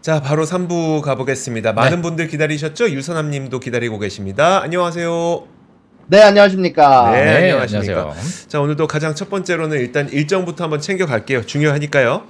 자, 바로 3부 가보겠습니다. 많은 네. 분들 기다리셨죠? 유선암 님도 기다리고 계십니다. 안녕하세요. 네, 안녕하십니까. 네, 네, 안녕하십니까. 안녕하세요. 자, 오늘도 가장 첫 번째로는 일단 일정부터 한번 챙겨갈게요. 중요하니까요.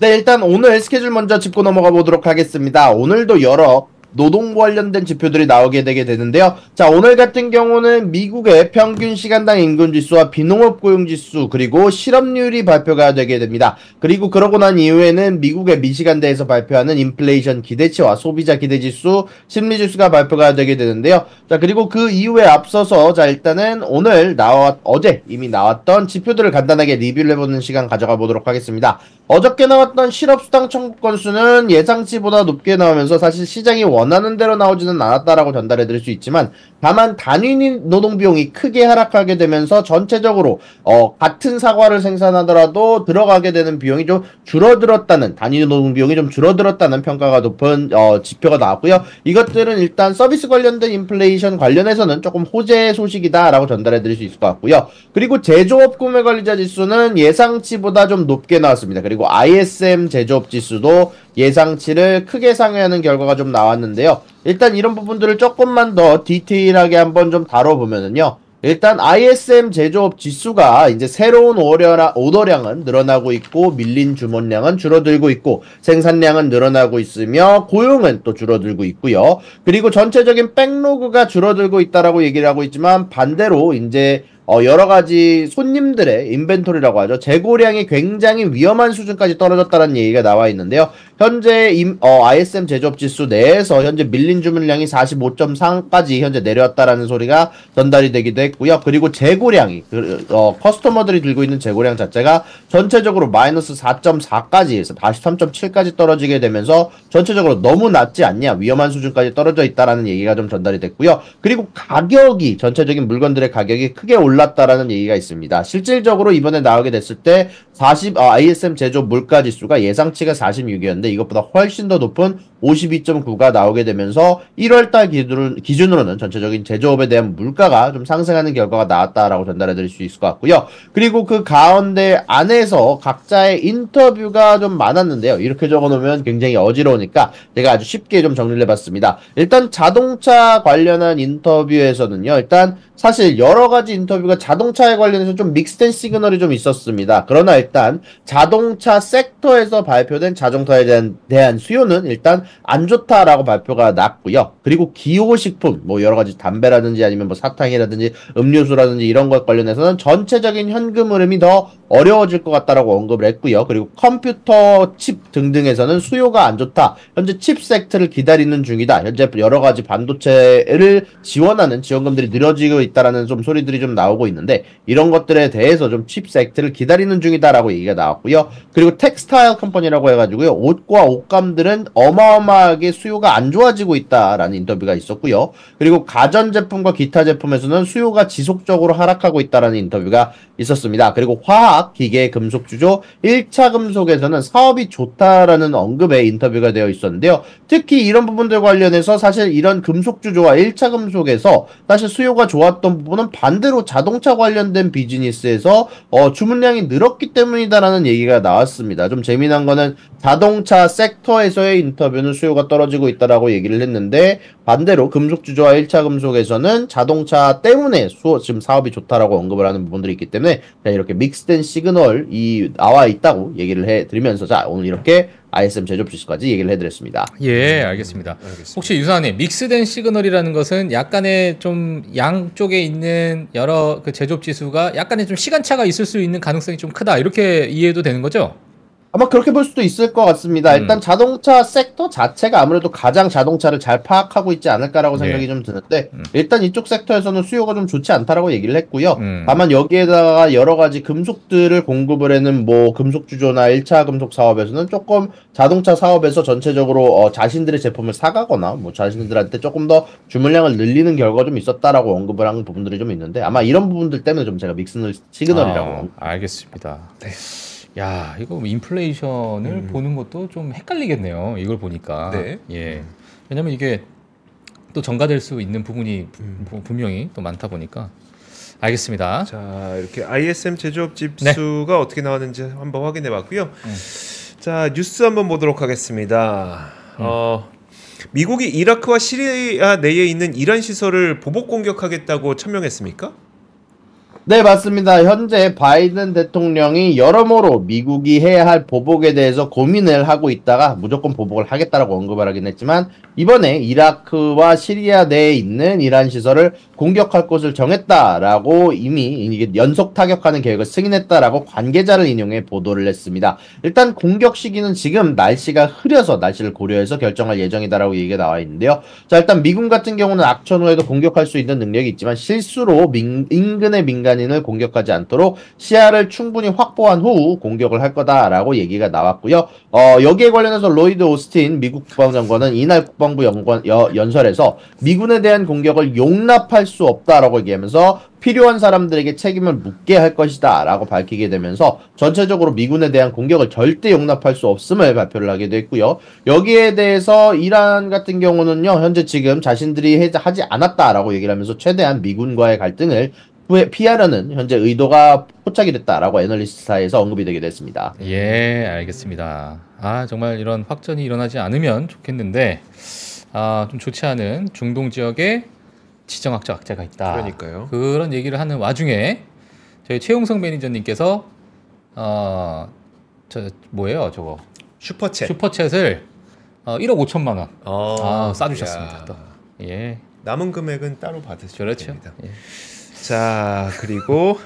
네, 일단 오늘 스케줄 먼저 짚고 넘어가 보도록 하겠습니다. 오늘도 여러 노동 관련된 지표들이 나오게 되게 되는데요. 자, 오늘 같은 경우는 미국의 평균 시간당 임금 지수와 비농업 고용 지수 그리고 실업률이 발표가 되게 됩니다. 그리고 그러고 난 이후에는 미국의 미시간대에서 발표하는 인플레이션 기대치와 소비자 기대 지수, 심리 지수가 발표가 되게 되는데요. 자, 그리고 그 이후에 앞서서 자, 일단은 오늘 나왔 어제 이미 나왔던 지표들을 간단하게 리뷰를 해 보는 시간 가져가 보도록 하겠습니다. 어저께 나왔던 실업 수당 청구 건수는 예상치보다 높게 나오면서 사실 시장이 원 하는 대로 나오지는 않았다라고 전달해 드릴 수 있지만 다만 단위 노동 비용이 크게 하락하게 되면서 전체적으로 어, 같은 사과를 생산하더라도 들어가게 되는 비용이 좀 줄어들었다는 단위 노동 비용이 좀 줄어들었다는 평가가 높은 어, 지표가 나왔고요. 이것들은 일단 서비스 관련된 인플레이션 관련해서는 조금 호재 소식이다라고 전달해 드릴 수 있을 것 같고요. 그리고 제조업 구매 관리자 지수는 예상치보다 좀 높게 나왔습니다. 그리고 ISM 제조업 지수도 예상치를 크게 상회하는 결과가 좀 나왔는데요. 일단 이런 부분들을 조금만 더 디테일하게 한번 좀 다뤄보면은요. 일단 ISM 제조업 지수가 이제 새로운 오더량, 오더량은 늘어나고 있고 밀린 주문량은 줄어들고 있고 생산량은 늘어나고 있으며 고용은 또 줄어들고 있고요. 그리고 전체적인 백로그가 줄어들고 있다라고 얘기를 하고 있지만 반대로 이제 어, 여러 가지 손님들의 인벤토리라고 하죠. 재고량이 굉장히 위험한 수준까지 떨어졌다는 얘기가 나와 있는데요. 현재 임, 어, ISM 제조업 지수 내에서 현재 밀린 주문량이 45.3까지 현재 내려왔다라는 소리가 전달이 되기도 했고요. 그리고 재고량이 그, 어, 커스터머들이 들고 있는 재고량 자체가 전체적으로 마이너스 4.4까지 해서 43.7까지 떨어지게 되면서 전체적으로 너무 낮지 않냐 위험한 수준까지 떨어져 있다라는 얘기가 좀 전달이 됐고요. 그리고 가격이 전체적인 물건들의 가격이 크게 올랐다라는 얘기가 있습니다. 실질적으로 이번에 나오게 됐을 때 40, 어, ISM 제조 물가 지수가 예상치가 46이었는데 이것보다 훨씬 더 높은 52.9가 나오게 되면서 1월달 기준, 기준으로 는 전체적인 제조업에 대한 물가가 좀 상승하는 결과가 나왔다라고 전달해 드릴 수 있을 것 같고요. 그리고 그 가운데 안에서 각자의 인터뷰가 좀 많았는데요. 이렇게 적어 놓으면 굉장히 어지러우니까 제가 아주 쉽게 좀 정리를 해봤습니다. 일단 자동차 관련한 인터뷰에서는요. 일단 사실 여러 가지 인터뷰가 자동차에 관련해서 좀 믹스된 시그널이 좀 있었습니다. 그러나 일단 자동차 sector에서 발표된 자동차에 대한, 대한 수요는 일단 안 좋다라고 발표가 났고요. 그리고 기호식품, 뭐 여러 가지 담배라든지 아니면 뭐 사탕이라든지 음료수라든지 이런 것 관련해서는 전체적인 현금 흐름이 더 어려워질 것 같다라고 언급을 했고요. 그리고 컴퓨터 칩 등등에서는 수요가 안 좋다. 현재 CHIPS Act를 기다리는 중이다. 현재 여러 가지 반도체를 지원하는 지원금들이 늘어지고 있다라는 좀 소리들이 좀 나오고 있는데 이런 것들에 대해서 좀 CHIPS Act를 기다리는 중이다라고 얘기가 나왔고요. 그리고 textile company라고 해가지고요. 옷과 옷감들은 어마어마 하게 수요가 안 좋아지고 있다라는 인터뷰가 있었고요. 그리고 가전 제품과 기타 제품에서는 수요가 지속적으로 하락하고 있다라는 인터뷰가 있었습니다. 그리고 화학, 기계, 금속 주조, 1차 금속에서는 사업이 좋다라는 언급의 인터뷰가 되어 있었는데요. 특히 이런 부분들 관련해서 사실 이런 금속 주조와 1차 금속에서 사실 수요가 좋았던 부분은 반대로 자동차 관련된 비즈니스에서 어, 주문량이 늘었기 때문이다라는 얘기가 나왔습니다. 좀 재미난 거는 자동차 섹터에서의 인터뷰는 수요가 떨어지고 있다라고 얘기를 했는데 반대로 금속 주조와 1차 금속에서는 자동차 때문에 수 지금 사업이 좋다라고 언급을 하는 부분들이 있기 때문에 자, 이렇게 믹스된 시그널이 나와 있다고 얘기를 해 드리면서 자 오늘 이렇게 ISM 제조업 지수까지 얘기를 해드렸습니다. 예, 알겠습니다. 혹시 유사님 mix된 signal이라는 것은 약간의 좀 양쪽에 있는 여러 그 제조업 지수가 약간의 좀 시간차가 있을 수 있는 가능성이 좀 크다 이렇게 이해도 되는 거죠? 아마 그렇게 볼 수도 있을 것 같습니다. 음. 일단 자동차 섹터 자체가 아무래도 가장 자동차를 잘 파악하고 있지 않을까라고 네. 생각이 좀 드는데 음. 일단 이쪽 sector에서는 수요가 좀 좋지 않다라고 얘기를 했고요. 음. 다만 여기에다가 여러 가지 금속들을 공급을 하는 뭐 금속 주조나 1차 금속 사업에서는 조금 자동차 사업에서 전체적으로 어, 자신들의 제품을 사가거나 뭐 자신들한테 조금 더 주문량을 늘리는 결과가 좀 있었다라고 언급을 한 부분들이 좀 있는데 아마 이런 부분들 때문에 좀 제가 mix signal이라고 아, 알겠습니다. 야, 이거 뭐 인플레이션을 음. 보는 것도 좀 헷갈리겠네요. 이걸 보니까. 네. 예. 왜냐면 이게 또 전가될 수 있는 부분이 부- 음. 부- 분명히 또 많다 보니까. 알겠습니다. 자, 이렇게 ISM 제조업 지수가 어떻게 나왔는지 한번 확인해 봤고요. 음. 자 뉴스 한번 보도록 하겠습니다. 어, 미국이 이라크와 시리아 내에 있는 이란 시설을 보복 공격하겠다고 천명했습니까? 네, 맞습니다. 현재 바이든 대통령이 여러모로 미국이 해야 할 보복에 대해서 고민을 하고 있다가 무조건 보복을 하겠다라고 언급을 하긴 했지만 이번에 이라크와 시리아 내에 있는 이란 시설을 공격할 곳을 정했다라고 이미 이게 연속 타격하는 계획을 승인했다라고 관계자를 인용해 보도를 했습니다. 일단 공격 시기는 지금 날씨가 흐려서 날씨를 고려해서 결정할 예정이다라고 얘기가 나와 있는데요. 자, 일단 미군 같은 경우는 악천 후에도 공격할 수 있는 능력이 있지만 실수로 민, 인근의 민간인을 공격하지 않도록 시야를 충분히 확보한 후 공격을 할 거다라고 얘기가 나왔고요. 어, 여기에 관련해서 로이드 오스틴 미국 국방장관은 이날 국방 부 연관, 여- 연설에서 미군에 대한 공격을 용납할 수 없다라고 얘기하면서 필요한 사람들에게 책임을 묻게 할 것이다 라고 밝히게 되면서 전체적으로 미군에 대한 공격을 절대 용납할 수 없음을 발표를 하게 됐고요. 여기에 대해서 이란 같은 경우는요, 현재 지금 자신들이 해- 하지 않았다라고 얘기를 하면서 최대한 미군과의 갈등을 피하려는 현재 의도가 포착이 됐다라고 애널리스트사에서 언급이 되게 됐습니다. 예, 알겠습니다. 아, 정말 이런 확전이 일어나지 않으면 좋겠는데, 아, 좀 좋지 않은 중동 지역에 지정학적 악재가 있다. 그러니까요. 그런 얘기를 하는 와중에 저희 최용성 매니저님께서 어, 저 뭐예요, 저거 슈퍼챗. 슈퍼챗을 어, 1억 5천만 원 어, 아, 싸주셨습니다. 예, 남은 금액은 따로 받으시면 그렇죠. 됩니다. 예. 자 그리고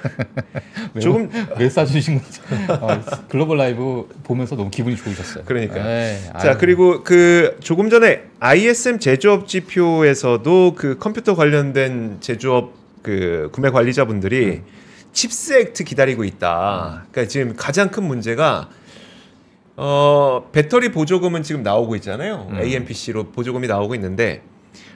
조금 왜 싸주신 거죠? 어, 글로벌 라이브 보면서 너무 기분이 좋으셨어요. 그러니까요. 예, 자 아유. 그리고 그 조금 전에 ISM 제조업 지표에서도 그 컴퓨터 관련된 제조업 그 구매 관리자분들이 음. CHIPS Act 기다리고 있다. 그러니까 지금 가장 큰 문제가 어 배터리 보조금은 지금 나오고 있잖아요. 음. AMPC로 보조금이 나오고 있는데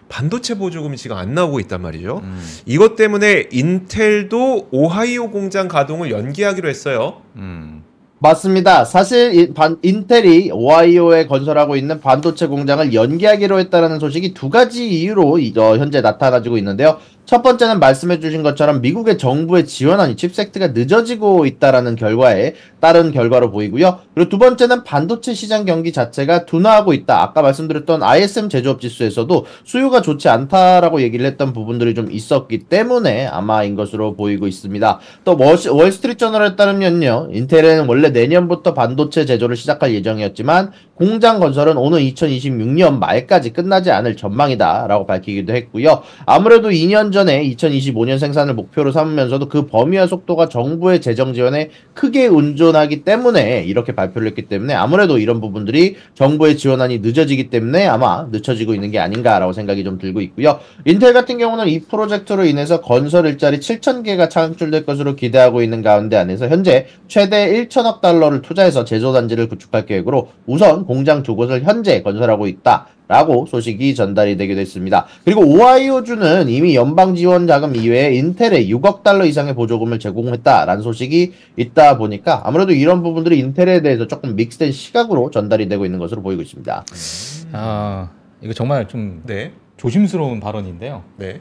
반도체 보조금이 지금 안 나오고 있단 말이죠. 음, 이것 때문에 인텔도 오하이오 공장 가동을 연기하기로 했어요. 음, 맞습니다. 사실 이 반- 인텔이 오하이오에 건설하고 있는 반도체 공장을 연기하기로 했다는 소식이 두 가지 이유로 이- 어, 현재 나타나지고 있는데요. 첫 번째는 말씀해주신 것처럼 미국의 정부의 지원안이 칩섹트가 늦어지고 있다라는 결과에 따른 결과로 보이고요. 그리고 두 번째는 반도체 시장 경기 자체가 둔화하고 있다. 아까 말씀드렸던 ISM 제조업 지수에서도 수요가 좋지 않다라고 얘기를 했던 부분들이 좀 있었기 때문에 아마인 것으로 보이고 있습니다. 또 월스트리트 저널에 따르면요. 인텔은 원래 내년부터 반도체 제조를 시작할 예정이었지만 공장 건설은 오는 2026년 말까지 끝나지 않을 전망이다라고 밝히기도 했고요. 아무래도 2년 전에 2025년 생산을 목표로 삼으면서도 그 범위와 속도가 정부의 재정 지원에 크게 온전하기 때문에 이렇게 발표를 했기 때문에 아무래도 이런 부분들이 정부의 지원안이 늦어지기 때문에 아마 늦춰지고 있는 게 아닌가라고 생각이 좀 들고 있고요. 인텔 같은 경우는 이 프로젝트로 인해서 건설 일자리 7,000개가 창출될 것으로 기대하고 있는 가운데 안에서 현재 최대 1천억 달러를 투자해서 제조 단지를 구축할 계획으로 우선 공장 두 곳을 현재 건설하고 있다. 라고 소식이 전달이 되기도 했습니다. 그리고 오하이오주는 이미 연방 지원 자금 이외에 인텔에 6억 달러 이상의 보조금을 제공했다라는 소식이 있다 보니까 아무래도 이런 부분들이 인텔에 대해서 조금 믹스된 시각으로 전달이 되고 있는 것으로 보이고 있습니다. 아, 이거 정말 좀 네, 조심스러운 발언인데요. 네,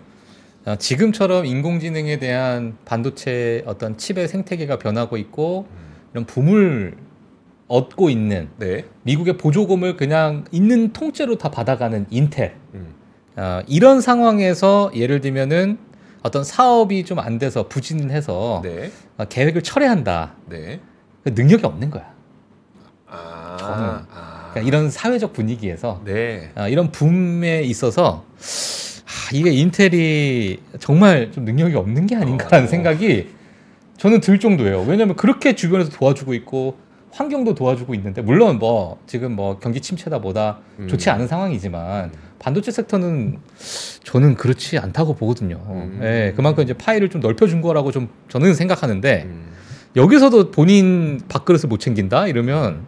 아, 지금처럼 인공지능에 대한 반도체 어떤 칩의 생태계가 변하고 있고 이런 붐을 얻고 있는 네. 미국의 보조금을 그냥 있는 통째로 다 받아가는 인텔 음. 아, 이런 상황에서 예를 들면은 어떤 사업이 좀 안 돼서 부진을 해서 네, 아, 계획을 철회한다 네. 그 능력이 없는 거야. 아, 저는 아, 그러니까 이런 사회적 분위기에서 네. 아, 이런 붐에 있어서 아, 이게 인텔이 정말 좀 능력이 없는 게 아닌가라는 어. 생각이 저는 들 정도예요. 왜냐하면 그렇게 주변에서 도와주고 있고 환경도 도와주고 있는데 물론 뭐 지금 뭐 경기 침체다 보다 음. 좋지 않은 상황이지만 반도체 섹터는 저는 그렇지 않다고 보거든요. 음. 예, 그만큼 이제 파일을 좀 넓혀준 거라고 좀 저는 생각하는데 음. 여기서도 본인 밥그릇을 못 챙긴다 이러면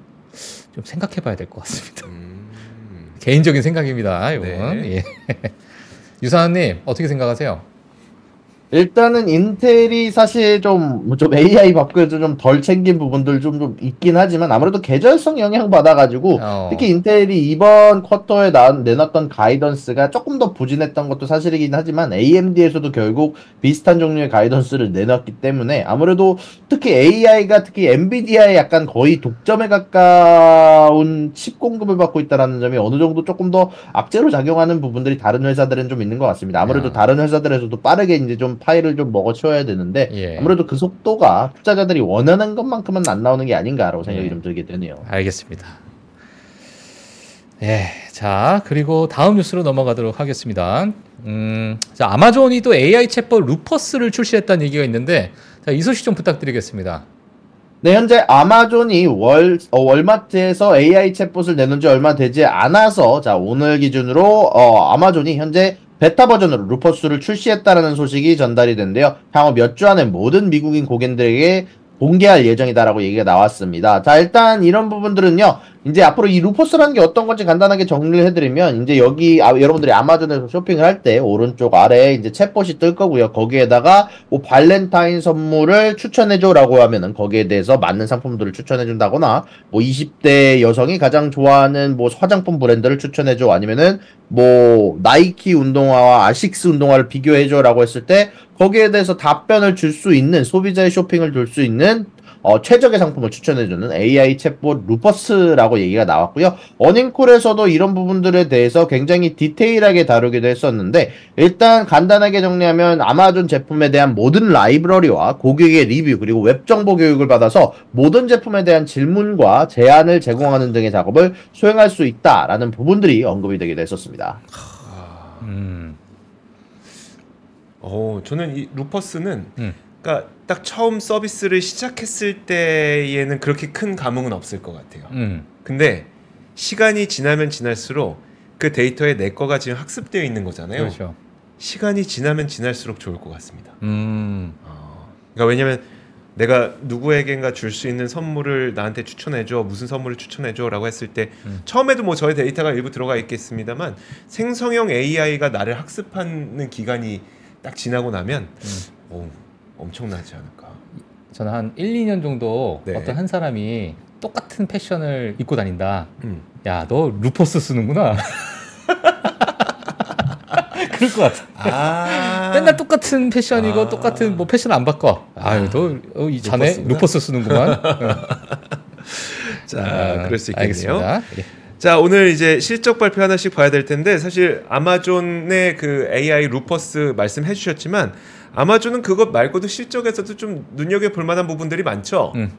좀 생각해봐야 될 것 같습니다. 음. 개인적인 생각입니다. 이건 네. 예. 유사님 어떻게 생각하세요? 일단은 인텔이 사실 좀, 좀 AI 업그레이드 좀덜 챙긴 부분들 좀, 좀 있긴 하지만 아무래도 계절성 영향 받아가지고 어. 특히 인텔이 이번 쿼터에 나, 내놨던 가이던스가 조금 더 부진했던 것도 사실이긴 하지만 AMD에서도 결국 비슷한 종류의 가이던스를 내놨기 때문에 아무래도 특히 AI가 특히 엔비디아에 약간 거의 독점에 가까운 칩 공급을 받고 있다는 점이 어느 정도 조금 더 악재로 작용하는 부분들이 다른 회사들은 좀 있는 것 같습니다. 아무래도 야. 다른 회사들에서도 빠르게 이제 좀 파일을 좀 먹어치워야 되는데 예. 아무래도 그 속도가 투자자들이 원하는 것만큼은 안 나오는 게 아닌가라고 생각이 예. 좀 들게 되네요. 알겠습니다. 예, 자 그리고 다음 뉴스로 넘어가도록 하겠습니다. 음, 자 아마존이 또 AI 챗봇 루퍼스를 출시했다는 얘기가 있는데 자, 이 소식 좀 부탁드리겠습니다. 네, 현재 아마존이 월, 어, 월마트에서 AI 챗봇을 내놓은 지 얼마 되지 않아서, 자, 오늘 기준으로, 어, 아마존이 현재 베타 버전으로 루퍼스를 출시했다라는 소식이 전달이 된데요. 향후 몇 주 안에 모든 미국인 고객들에게 공개할 예정이다라고 얘기가 나왔습니다. 자, 일단 이런 부분들은요, 이제 앞으로 이 루퍼스라는 게 어떤 건지 간단하게 정리를 해드리면, 이제 여기, 아, 여러분들이 아마존에서 쇼핑을 할 때, 오른쪽 아래에 이제 챗봇이 뜰 거고요. 거기에다가, 뭐, 발렌타인 선물을 추천해줘라고 하면은, 거기에 대해서 맞는 상품들을 추천해준다거나, 뭐, 20대 여성이 가장 좋아하는 뭐, 화장품 브랜드를 추천해줘. 아니면은, 뭐, 나이키 운동화와 아식스 운동화를 비교해줘라고 했을 때, 거기에 대해서 답변을 줄 수 있는, 소비자의 쇼핑을 줄 수 있는, 어, 최적의 상품을 추천해주는 AI 챗봇 루퍼스라고 얘기가 나왔고요. earning call에서도 이런 부분들에 대해서 굉장히 디테일하게 다루기도 했었는데, 일단 간단하게 정리하면 아마존 제품에 대한 모든 라이브러리와 고객의 리뷰, 그리고 웹 정보 교육을 받아서 모든 제품에 대한 질문과 제안을 제공하는 등의 작업을 수행할 수 있다라는 부분들이 언급이 되기도 했었습니다. 음, 어, 저는 이 루퍼스는 음. 그러니까 딱 처음 서비스를 시작했을 때에는 그렇게 큰 감흥은 없을 것 같아요. 음, 근데 시간이 지나면 지날수록 그 데이터에 내 거가 지금 학습되어 있는 거잖아요. 그렇죠. 시간이 지나면 지날수록 좋을 것 같습니다. 음, 어, 그러니까 왜냐면 내가 누구에겐가 줄 수 있는 선물을 나한테 추천해줘 무슨 선물을 추천해줘라고 했을 때 음. 처음에도 뭐 저의 데이터가 일부 들어가 있겠습니다만 생성형 AI가 나를 학습하는 기간이 딱 지나고 나면 음. 오, 엄청나지 않을까. 저는 한 1, 2년 정도 네. 어떤 한 사람이 똑같은 패션을 입고 다닌다. 음. 야, 너 루퍼스 쓰는구나. 그럴 것 같아. 아 맨날 똑같은 패션이고 아. 똑같은 뭐 패션 안 바꿔. 아유, 너이 자네 루퍼스구나. 루퍼스 쓰는구만. 자 아, 그럴 수 있겠네요. 예. 자 오늘 이제 실적 발표 하나씩 봐야 될 텐데 사실 아마존의 그 AI 루퍼스 말씀해 주셨지만 아마존은 그것 말고도 실적에서도 좀 눈여겨 볼 만한 부분들이 많죠. 음.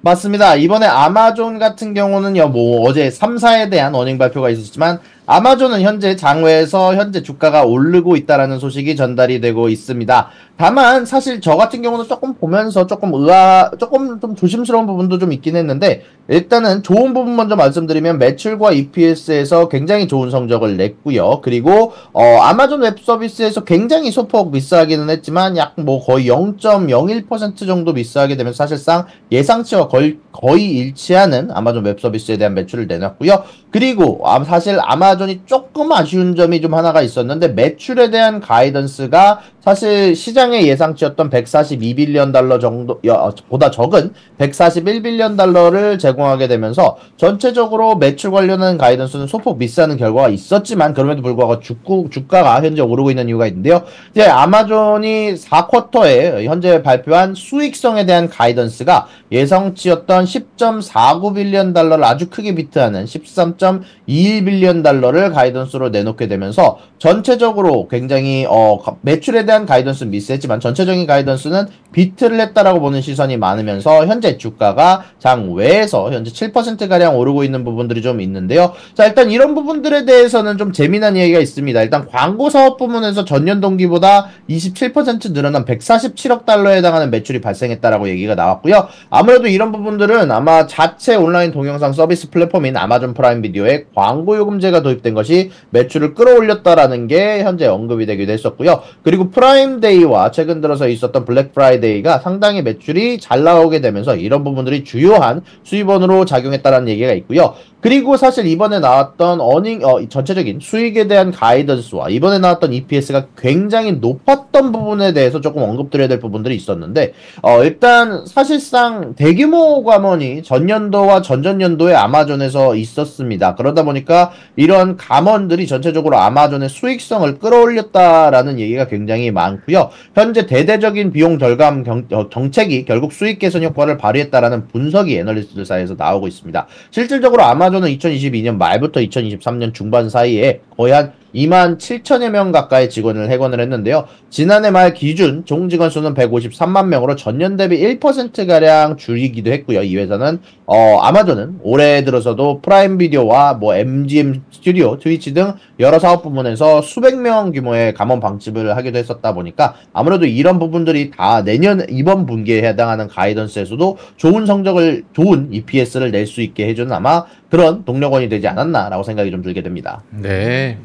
맞습니다. 이번에 아마존 같은 경우는요, 뭐, 어제 3사에 대한 어닝 발표가 있었지만, 아마존은 현재 장외에서 현재 주가가 오르고 있다라는 소식이 전달이 되고 있습니다. 다만, 사실 저 같은 경우는 조금 보면서 조금 의아, 조금 좀 조심스러운 부분도 좀 있긴 했는데, 일단은 좋은 부분 먼저 말씀드리면, 매출과 EPS에서 굉장히 좋은 성적을 냈고요. 그리고, 어, 아마존 웹 서비스에서 굉장히 소폭 미스하기는 했지만, 약 뭐 거의 0.01% 정도 미스하게 되면 사실상 예상치와 거의, 거의 일치하는 아마존 웹 서비스에 대한 매출을 내놨고요. 그리고 아, 사실 아마존이 조금 아쉬운 점이 좀 하나가 있었는데 매출에 대한 가이던스가 사실 시장의 예상치였던 142 billion 달러 정도 여- 보다 적은 141 billion 달러를 제공하게 되면서 전체적으로 매출 관련한 가이던스는 소폭 미스하는 결과가 있었지만 그럼에도 불구하고 주구, 주가가 현재 오르고 있는 이유가 있는데요. 이제 아마존이 4쿼터에 현재 발표한 수익성에 대한 가이던스가 예상치였던 10.49 billion 달러를 아주 크게 beat하는 13.21 billion 달러를 가이던스로 내놓게 되면서 전체적으로 굉장히 어 가- 매출에 대한 가이던스는 미스했지만 전체적인 가이던스는 beat를 했다라고 보는 시선이 많으면서 현재 주가가 장외에서 현재 7% 가량 오르고 있는 부분들이 좀 있는데요. 자 일단 이런 부분들에 대해서는 좀 재미난 이야기가 있습니다. 일단 광고 사업 부문에서 전년 동기보다 27% 늘어난 147억 달러에 해당하는 매출이 발생했다라고 얘기가 나왔고요. 아무래도 이런 부분들은 아마 자체 온라인 동영상 서비스 플랫폼인 아마존 프라임 비디오에 광고 요금제가 도입된 것이 매출을 끌어올렸다라는 게 현재 언급이 되기도 했었고요. 그리고 프라임 데이와 최근 들어서 있었던 블랙 프라이데이가 상당히 매출이 잘 나오게 되면서 이런 부분들이 주요한 수입원으로 작용했다라는 얘기가 있고요. 그리고 사실 이번에 나왔던 earning 어 전체적인 수익에 대한 가이던스와 이번에 나왔던 EPS가 굉장히 높았던 부분에 대해서 조금 언급드려야 될 부분들이 있었는데 어 일단 사실상 대규모 감원이 전년도와 전전년도에 아마존에서 있었습니다. 그러다 보니까 이런 감원들이 전체적으로 아마존의 수익성을 끌어올렸다라는 얘기가 굉장히 많고요. 현재 대대적인 비용 절감 경, 어, 정책이 결국 수익 개선 효과를 발휘했다라는 분석이 애널리스트들 사이에서 나오고 있습니다. 실질적으로 아마존은 2022년 말부터 2023년 중반 사이에 거의 한 2만 7천여 명 가까이 직원을 해고를 했는데요. 지난해 말 기준 총직원 수는 153만 명으로 전년 대비 1%가량 줄이기도 했고요. 이 회사는 어, 아마존은 올해 들어서도 프라임 비디오와 뭐 MGM 스튜디오, 트위치 등 여러 사업 부문에서 수백 명 규모의 감원 방침을 하기도 했었다 보니까 아무래도 이런 부분들이 다 내년 이번 분기에 해당하는 가이던스에서도 좋은 성적을 좋은 EPS를 낼 수 있게 해주는 아마 그런 동력원이 되지 않았나라고 생각이 좀 들게 됩니다. 네,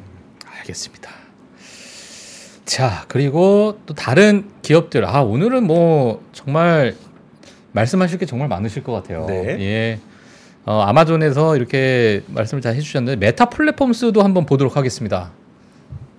알겠습니다. 자, 그리고 또 다른 기업들. 아, 오늘은 뭐 정말 말씀하실 게 정말 많으실 것 같아요. 네. 예. 어, 아마존에서 이렇게 말씀을 잘 해주셨는데 메타 플랫폼스도 한번 보도록 하겠습니다.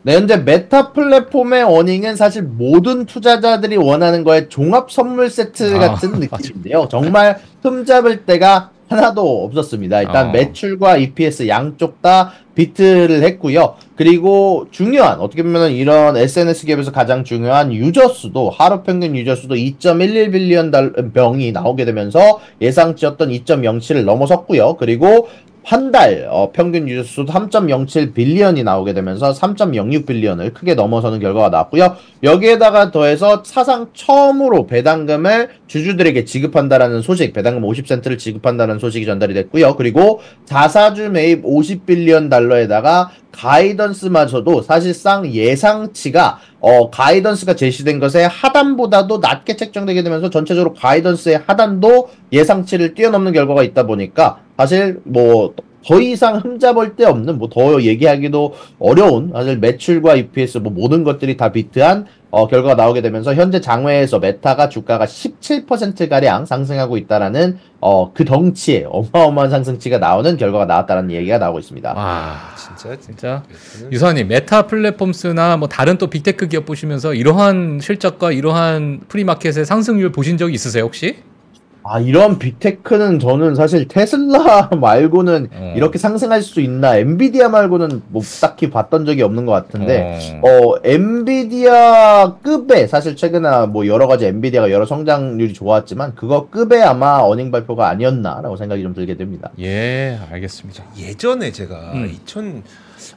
네, 현재 메타 플랫폼의 earning은 사실 모든 투자자들이 원하는 거의 종합 선물 세트 아, 같은 느낌인데요. 정말 흠잡을 데가 하나도 없었습니다. 일단 어. 매출과 EPS 양쪽 다 beat를 했고요. 그리고 중요한 어떻게 보면 이런 SNS 기업에서 가장 중요한 유저 수도 하루 평균 유저 수도 2.11 billion 달, 명이 나오게 되면서 예상치였던 2.07을 넘어섰고요. 그리고 한달 어, 평균 유저 수도 3.07 빌리언이 나오게 되면서 3.06 빌리언을 크게 넘어서는 결과가 나왔고요. 여기에다가 더해서 사상 처음으로 배당금을 주주들에게 지급한다라는 소식, 배당금 50센트를 지급한다는 소식이 전달이 됐고요. 그리고 자사주 매입 50 빌리언 달러에다가 가이던스마저도 사실상 예상치가 어 가이던스가 제시된 것의 하단보다도 낮게 책정되게 되면서 전체적으로 가이던스의 하단도 예상치를 뛰어넘는 결과가 있다 보니까 사실 뭐 더 이상 흠잡을 데 없는 뭐 더 얘기하기도 어려운 사실 매출과 EPS 뭐 모든 것들이 다 beat한 어 결과가 나오게 되면서 현재 장외에서 메타가 주가가 17% 가량 상승하고 있다라는 어 그 덩치의 어마어마한 상승치가 나오는 결과가 나왔다는 얘기가 나오고 있습니다. 와, 진짜 진짜 유사님 메타 플랫폼스나 뭐 다른 또 빅테크 기업 보시면서 이러한 실적과 이러한 프리마켓의 상승률 보신 적이 있으세요 혹시? 아, 이런 빅테크는 저는 사실 테슬라 말고는 어. 이렇게 상승할 수 있나, 엔비디아 말고는 뭐 딱히 봤던 적이 없는 것 같은데, 어. 어, 엔비디아 급의, 사실 최근에 뭐 여러 가지 엔비디아가 여러 성장률이 좋았지만, 그거 급의 아마 어닝 발표가 아니었나라고 생각이 좀 들게 됩니다. 예, 알겠습니다. 예전에 제가 음. 2000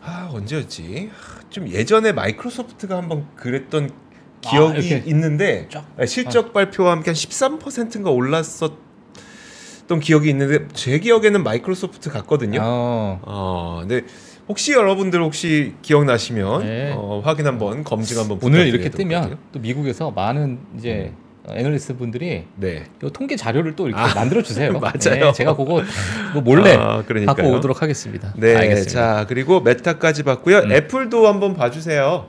아, 언제였지? 좀 예전에 마이크로소프트가 한번 그랬던 아, 기억이 이렇게 있는데 쫙. 네, 실적 발표와 함께 한 13%인가 올랐었던 기억이 있는데 제 기억에는 마이크로소프트 같거든요. 어. 어, 근데 혹시 여러분들 혹시 기억나시면 네. 어, 확인 한번 검증 한번 오늘 이렇게 뜨면? 또 미국에서 많은 이제 어, 애널리스트 분들이 네. 요 통계 자료를 또 이렇게 아, 만들어 주세요. 맞아요. 제가 그거 뭐 몰래 아. 갖고 오도록 하겠습니다. 네, 알겠습니다. 자 그리고 메타까지 봤고요. 음. 애플도 한번 봐주세요.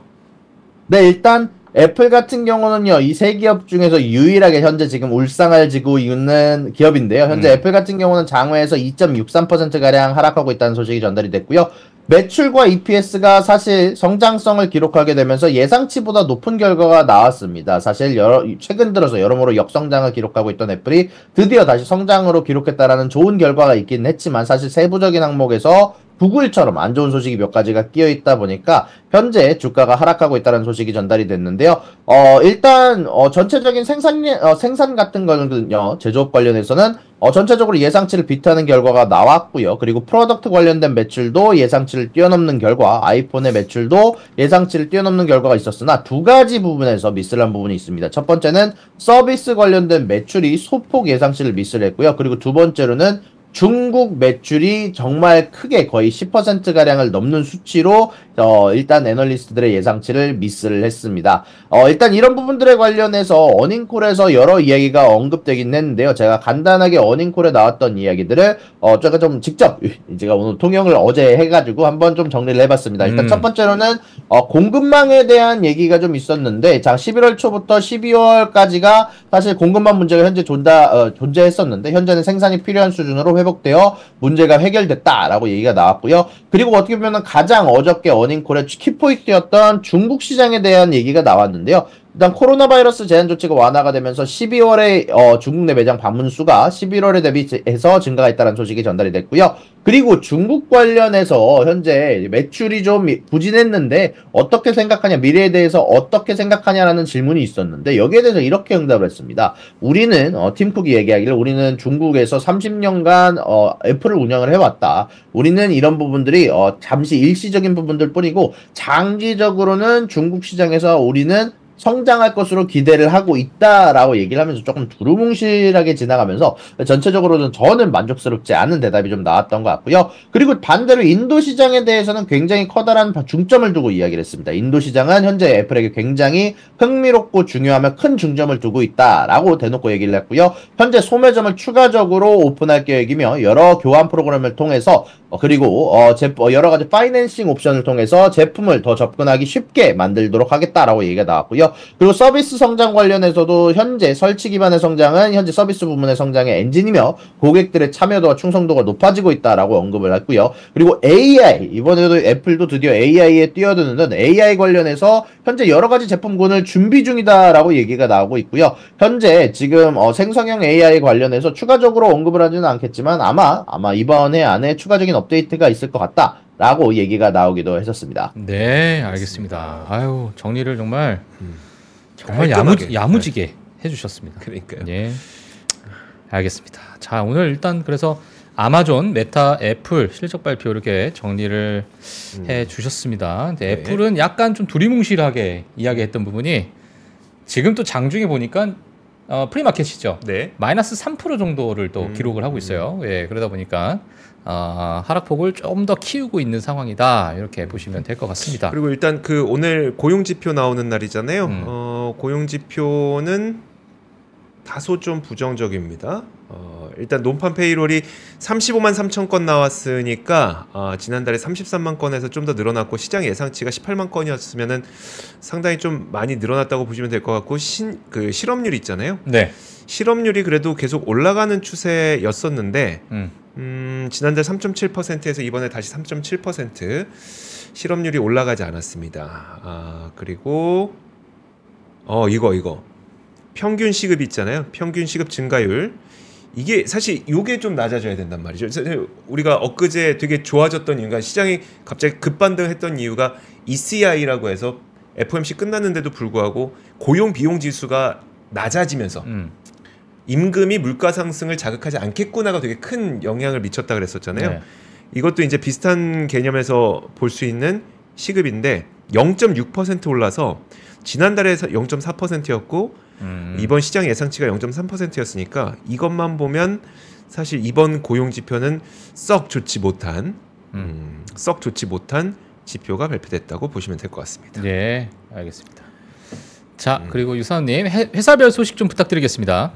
네, 일단 애플 같은 경우는요, 이 세 기업 중에서 유일하게 현재 지금 울상을 짓고 있는 기업인데요. 현재 음. 애플 같은 경우는 장외에서 2.63%가량 하락하고 있다는 소식이 전달이 됐고요. 매출과 EPS가 사실 성장성을 기록하게 되면서 예상치보다 높은 결과가 나왔습니다. 사실 여러, 최근 들어서 여러모로 역성장을 기록하고 있던 애플이 드디어 다시 성장으로 기록했다라는 좋은 결과가 있긴 했지만 사실 세부적인 항목에서 구글처럼 안 좋은 소식이 몇 가지가 끼어 있다 보니까 현재 주가가 하락하고 있다는 소식이 전달이 됐는데요. 어, 일단 어, 전체적인 생산 어, 생산 같은 거는요. 제조업 관련해서는 어, 전체적으로 예상치를 beat하는 결과가 나왔고요. 그리고 product 관련된 매출도 예상치를 뛰어넘는 결과, 아이폰의 매출도 예상치를 뛰어넘는 결과가 있었으나 두 가지 부분에서 미스를 한 부분이 있습니다. 첫 번째는 서비스 관련된 매출이 소폭 예상치를 미스를 했고요. 그리고 두 번째로는 중국 매출이 정말 크게 거의 10%가량을 넘는 수치로 어, 일단 애널리스트들의 예상치를 미스를 했습니다. 어, 일단 이런 부분들에 관련해서 어닝콜에서 여러 이야기가 언급되긴 했는데요. 제가 간단하게 어닝콜에 나왔던 이야기들을 어, 제가 좀 직접 제가 오늘 통영을 어제 해가지고 한번 좀 정리를 해봤습니다. 일단 음. 첫 번째로는 어, 공급망에 대한 얘기가 좀 있었는데 자 11월 초부터 12월까지가 사실 공급망 문제가 현재 존다, 어, 존재했었는데 현재는 생산이 필요한 수준으로 회복되어 문제가 해결됐다라고 얘기가 나왔고요. 그리고 어떻게 보면 가장 어저께 어닝콜의 키포인트였던 중국 시장에 대한 얘기가 나왔는데요. 일단 코로나 바이러스 제한 조치가 완화가 되면서 12월에 어, 중국 내 매장 방문 수가 11월에 대비해서 증가가 있다는 소식이 전달이 됐고요. 그리고 중국 관련해서 현재 매출이 좀 부진했는데 어떻게 생각하냐 미래에 대해서 어떻게 생각하냐라는 질문이 있었는데 여기에 대해서 이렇게 응답을 했습니다. 우리는 어, 팀쿡이 얘기하기를 우리는 중국에서 30년간 어, 애플을 운영을 해왔다. 우리는 이런 부분들이 어, 잠시 일시적인 부분들 뿐이고 장기적으로는 중국 시장에서 우리는 성장할 것으로 기대를 하고 있다라고 얘기를 하면서 조금 두루뭉실하게 지나가면서 전체적으로는 저는 만족스럽지 않은 대답이 좀 나왔던 것 같고요. 그리고 반대로 인도 시장에 대해서는 굉장히 커다란 중점을 두고 이야기를 했습니다. 인도 시장은 현재 애플에게 굉장히 흥미롭고 중요하며 큰 중점을 두고 있다라고 대놓고 얘기를 했고요. 현재 소매점을 추가적으로 오픈할 계획이며 여러 교환 프로그램을 통해서 어, 그리고 어, 제, 어, 여러 가지 파이낸싱 옵션을 통해서 제품을 더 접근하기 쉽게 만들도록 하겠다라고 얘기가 나왔고요. 그리고 서비스 성장 관련해서도 현재 설치 기반의 성장은 현재 서비스 부문의 성장의 엔진이며 고객들의 참여도와 충성도가 높아지고 있다라고 언급을 했고요. 그리고 AI 이번에도 애플도 드디어 AI에 뛰어드는 AI 관련해서 현재 여러 가지 제품군을 준비 중이다라고 얘기가 나오고 있고요. 현재 지금 어, 생성형 AI 관련해서 추가적으로 언급을 하지는 않겠지만 아마 아마 이번 해 안에 추가적인 업데이트가 있을 것 같다. 라고 얘기가 나오기도 했었습니다. 네, 알겠습니다. 아유, 정리를 정말 정말 깔끔하게. 야무, 야무지게 해주셨습니다. 그러니까요. 예, 알겠습니다. 자, 오늘 일단 그래서 아마존, 메타, 애플 실적 발표 이렇게 정리를 해 주셨습니다. 근데 네. 애플은 약간 좀 두리뭉실하게 이야기했던 부분이 지금 또 장중에 보니까 어, 프리마켓이죠. 네. 마이너스 3% 정도를 또 음, 기록을 하고 있어요. 예, 그러다 보니까 어, 하락폭을 좀 더 키우고 있는 상황이다 이렇게 보시면 될 것 같습니다. 그리고 일단 그 오늘 고용 지표 나오는 날이잖아요. 음. 어, 고용 지표는 다소 좀 부정적입니다. 어, 일단 논판 페이롤이 35만 3천 건 나왔으니까 어, 지난달에 33만 건에서 좀 더 늘어났고 시장 예상치가 18만 건이었으면은 상당히 좀 많이 늘어났다고 보시면 될 것 같고 신 그 실업률 있잖아요. 네. 실업률이 그래도 계속 올라가는 추세였었는데 음. 음, 지난달 3.7%에서 이번에 다시 3.7% 실업률이 올라가지 않았습니다. 아, 그리고 어, 이거 이거. 평균 시급 있잖아요. 평균 시급 증가율. 이게 사실 요게 좀 낮아져야 된단 말이죠. 우리가 엊그제 되게 좋아졌던 이유가 시장이 갑자기 급반등했던 이유가 ECI라고 해서 FOMC 끝났는데도 불구하고 고용 비용 지수가 낮아지면서 음. 임금이 물가 상승을 자극하지 않겠구나가 되게 큰 영향을 미쳤다 그랬었잖아요. 네. 이것도 이제 비슷한 개념에서 볼 수 있는 시급인데 0.6% 올라서 지난달에 0.4%였고 음. 이번 시장 예상치가 0.3%였으니까 이것만 보면 사실 이번 고용 지표는 썩 좋지 못한 음, 썩 좋지 못한 지표가 발표됐다고 보시면 될 것 같습니다. 예, 알겠습니다. 자, 음. 그리고 유사님 회- 회사별 소식 좀 부탁드리겠습니다.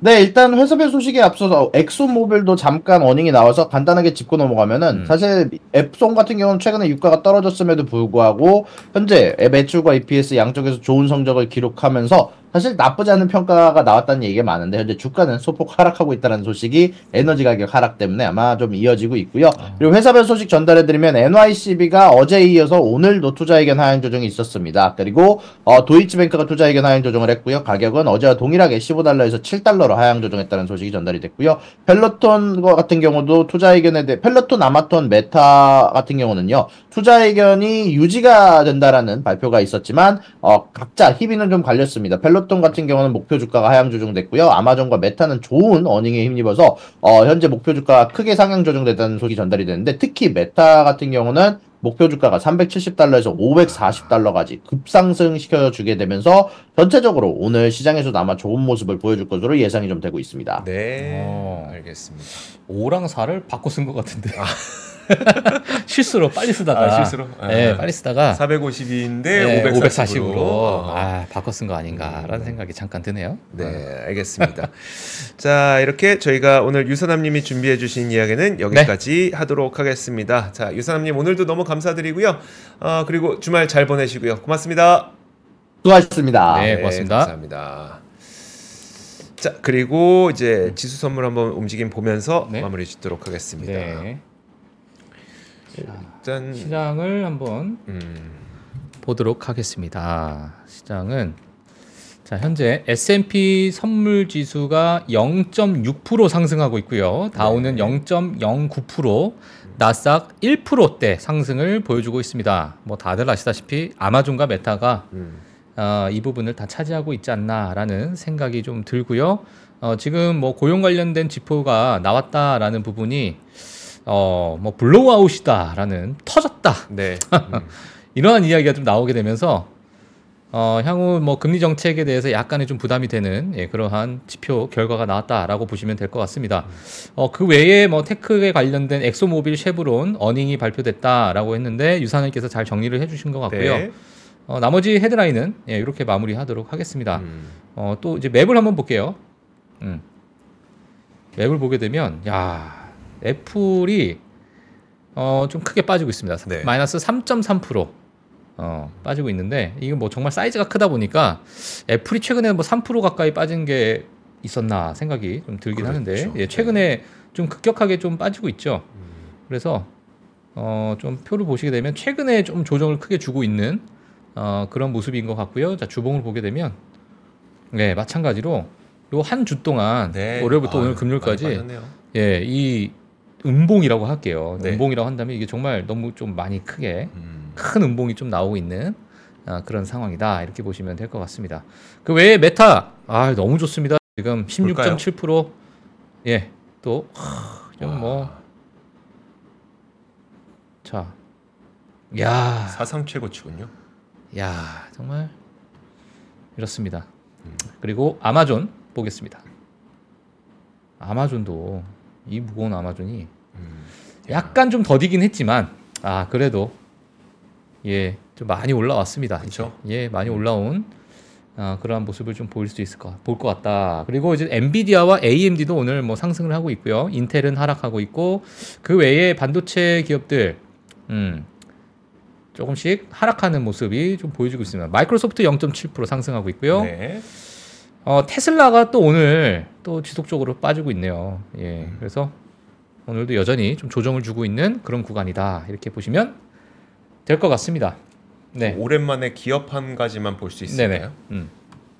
네, 일단 회사별 소식에 앞서서 엑소모빌도 잠깐 어닝이 나와서 간단하게 짚고 넘어가면은 음. 사실 앱송 같은 경우는 최근에 유가가 떨어졌음에도 불구하고 현재 앱 매출과 EPS 양쪽에서 좋은 성적을 기록하면서 사실 나쁘지 않은 평가가 나왔다는 얘기가 많은데 현재 주가는 소폭 하락하고 있다는 소식이 에너지 가격 하락 때문에 아마 좀 이어지고 있고요. 그리고 회사별 소식 전달해드리면 NYCB가 어제에 이어서 오늘도 투자의견 하향 조정이 있었습니다. 그리고 어, 도이치뱅크가 투자의견 하향 조정을 했고요. 가격은 어제와 동일하게 15달러에서 7달러로 하향 조정했다는 소식이 전달이 됐고요. 펠로톤 같은 경우도 투자의견에 대해 펠로톤, 아마존, 메타 같은 경우는요. 투자의견이 유지가 된다라는 발표가 있었지만 어, 각자 희비는 좀 갈렸습니다. 펠로톤 같은 경우는 목표 주가가 하향 조정됐고요. 아마존과 메타는 좋은 earning에 힘입어서 어, 현재 목표 주가가 크게 상향 조정됐다는 소식이 전달이 됐는데 특히 메타 같은 경우는 목표 주가가 370달러에서 540달러까지 급상승 시켜 주게 되면서 전체적으로 오늘 시장에서도 아마 좋은 모습을 보여줄 것으로 예상이 좀 되고 있습니다. 네, 어. 알겠습니다. 5랑 4를 바꿔 쓴 것 같은데. 실수로 빨리 쓰다가. 아, 실수로? 네, 아. 빨리 쓰다가 452인데 네, 540으로. 540으로 아, 바꿔 쓴 거 아닌가라는 생각이 잠깐 드네요. 네, 알겠습니다. 자, 이렇게 저희가 오늘 유선남 님이 준비해 주신 이야기는 여기까지 하도록 하겠습니다. 자, 유선남 님 오늘도 너무 감사드리고요. 어, 그리고 주말 잘 보내시고요. 고맙습니다. 수고하셨습니다. 네. 고맙습니다. 감사합니다. 자 그리고 이제 지수 선물 한번 움직임 보면서 네. 마무리 짓도록 하겠습니다. 네. 일단 시장을 한번 음, 보도록 하겠습니다. 시장은 자 현재 S&P 선물 지수가 0.6% 상승하고 있고요. 다우는 네. 0.09%, 나스닥 1%대 상승을 보여주고 있습니다. 뭐 다들 아시다시피 아마존과 메타가 음. 어, 이 부분을 다 차지하고 있지 않나라는 생각이 좀 들고요. 어, 지금 뭐 고용 관련된 지표가 나왔다라는 부분이 어, 뭐 blowout이다라는 터졌다 네. 음. 이러한 이야기가 좀 나오게 되면서 어, 향후 뭐 금리 정책에 대해서 약간의 좀 부담이 되는 예, 그러한 지표 결과가 나왔다라고 보시면 될 것 같습니다. 어, 그 외에 뭐 테크에 관련된 엑손모빌, 쉐브론 earning이 발표됐다라고 했는데 유사님께서 잘 정리를 해주신 것 같고요. 네. 어, 나머지 헤드라인은 예, 이렇게 마무리하도록 하겠습니다. 음. 어, 또 이제 map을 한번 볼게요. 음. map을 보게 되면 야 애플이 어, 좀 크게 빠지고 있습니다. 네. 마이너스 3.3% 어, 빠지고 있는데 이게 뭐 정말 사이즈가 크다 보니까 애플이 최근에 뭐 3% 가까이 빠진 게 있었나 생각이 좀 들긴 그렇죠. 하는데 예, 최근에 좀 급격하게 좀 빠지고 있죠. 음. 그래서 어, 좀 표를 보시게 되면 최근에 좀 조정을 크게 주고 있는 어, 그런 모습인 것 같고요. 자 주봉을 보게 되면 네 마찬가지로 요 한 주 동안 네. 월요일부터 아유, 오늘 금요일까지. 예, 이 음봉이라고 할게요. 네. 음봉이라고 한다면 이게 정말 너무 좀 많이 크게 음. 큰 음봉이 좀 나오고 있는 아, 그런 상황이다 이렇게 보시면 될 것 같습니다. 그 외에 메타 아 너무 좋습니다. 지금 16.7% 예, 또 하, 지금 뭐 자, 야, 사상 최고치군요. 야 정말 이렇습니다. 그리고 아마존 보겠습니다. 아마존도 이 무거운 아마존이 음. 약간 좀 더디긴 했지만 아 그래도 예 좀 많이 올라왔습니다. 그쵸. 예 많이 올라온 아, 그러한 모습을 좀 보일 수 있을 것, 볼 것 같다. 그리고 이제 엔비디아와 AMD도 오늘 뭐 상승을 하고 있고요. 인텔은 하락하고 있고 그 외에 반도체 기업들 음, 조금씩 하락하는 모습이 좀 보여지고 있습니다. 마이크로소프트 0.7% 상승하고 있고요. 네. 어, 테슬라가 또 오늘 또 지속적으로 빠지고 있네요. 예. 음. 그래서 오늘도 여전히 좀 조정을 주고 있는 그런 구간이다. 이렇게 보시면 될 것 같습니다. 네. 오랜만에 기업 한 가지만 볼 수 있을까요? 음.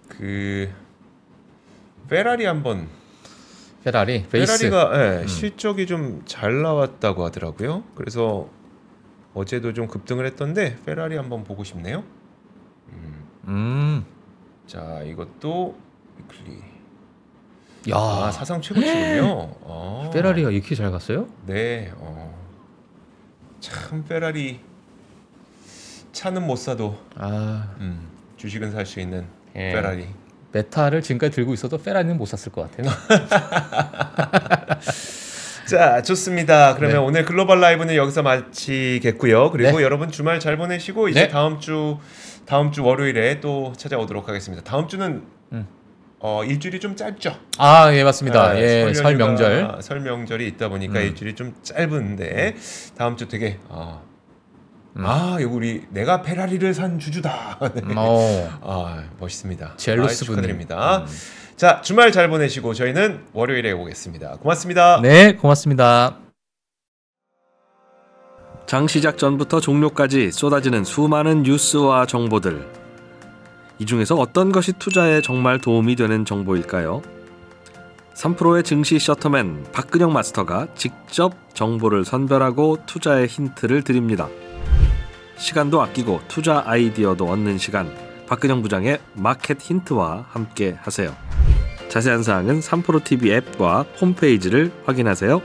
그 페라리 한번 페라리, 레이스. 음. 페라리가 예, 실적이 좀 잘 나왔다고 하더라고요. 그래서 어제도 좀 급등을 했던데 페라리 한번 보고 싶네요. 음. 음. 자 이것도 weekly. 야. 아 사상 최고치군요. 아, 페라리가 이렇게 잘 갔어요? 네. 어. 참 페라리 차는 못 사도 아. 음, 주식은 살 수 있는 예. 페라리. 메타를 지금까지 들고 있어도 페라리는 못 샀을 것 같아요. 자 좋습니다. 그러면 네. 오늘 글로벌 라이브는 여기서 마치겠고요. 그리고 네. 여러분 주말 잘 보내시고 이제 네. 다음 주 다음 주 월요일에 또 찾아오도록 하겠습니다. 다음 주는 음. 어, 일주일이 좀 짧죠. 아, 예, 맞습니다. 네, 예, 설 명절. 설 명절이 있다 보니까 음. 일주일이 좀 짧은데 다음 주 되게 아, 음. 아 여기 우리 내가 페라리를 산 주주다. 네. 음, 어. 아 멋있습니다. 젤로스 아. 축하드립니다. 음. 자 주말 잘 보내시고 저희는 월요일에 오겠습니다. 고맙습니다. 네, 고맙습니다. 장 시작 전부터 종료까지 쏟아지는 수많은 뉴스와 정보들. 이 중에서 어떤 것이 투자에 정말 도움이 되는 정보일까요? 3프로의 증시 셔터맨 박근영 마스터가 직접 정보를 선별하고 투자의 힌트를 드립니다. 시간도 아끼고 투자 아이디어도 얻는 시간. 박근영 부장의 마켓 힌트와 함께 하세요. 자세한 사항은 3프로 TV 앱과 홈페이지를 확인하세요.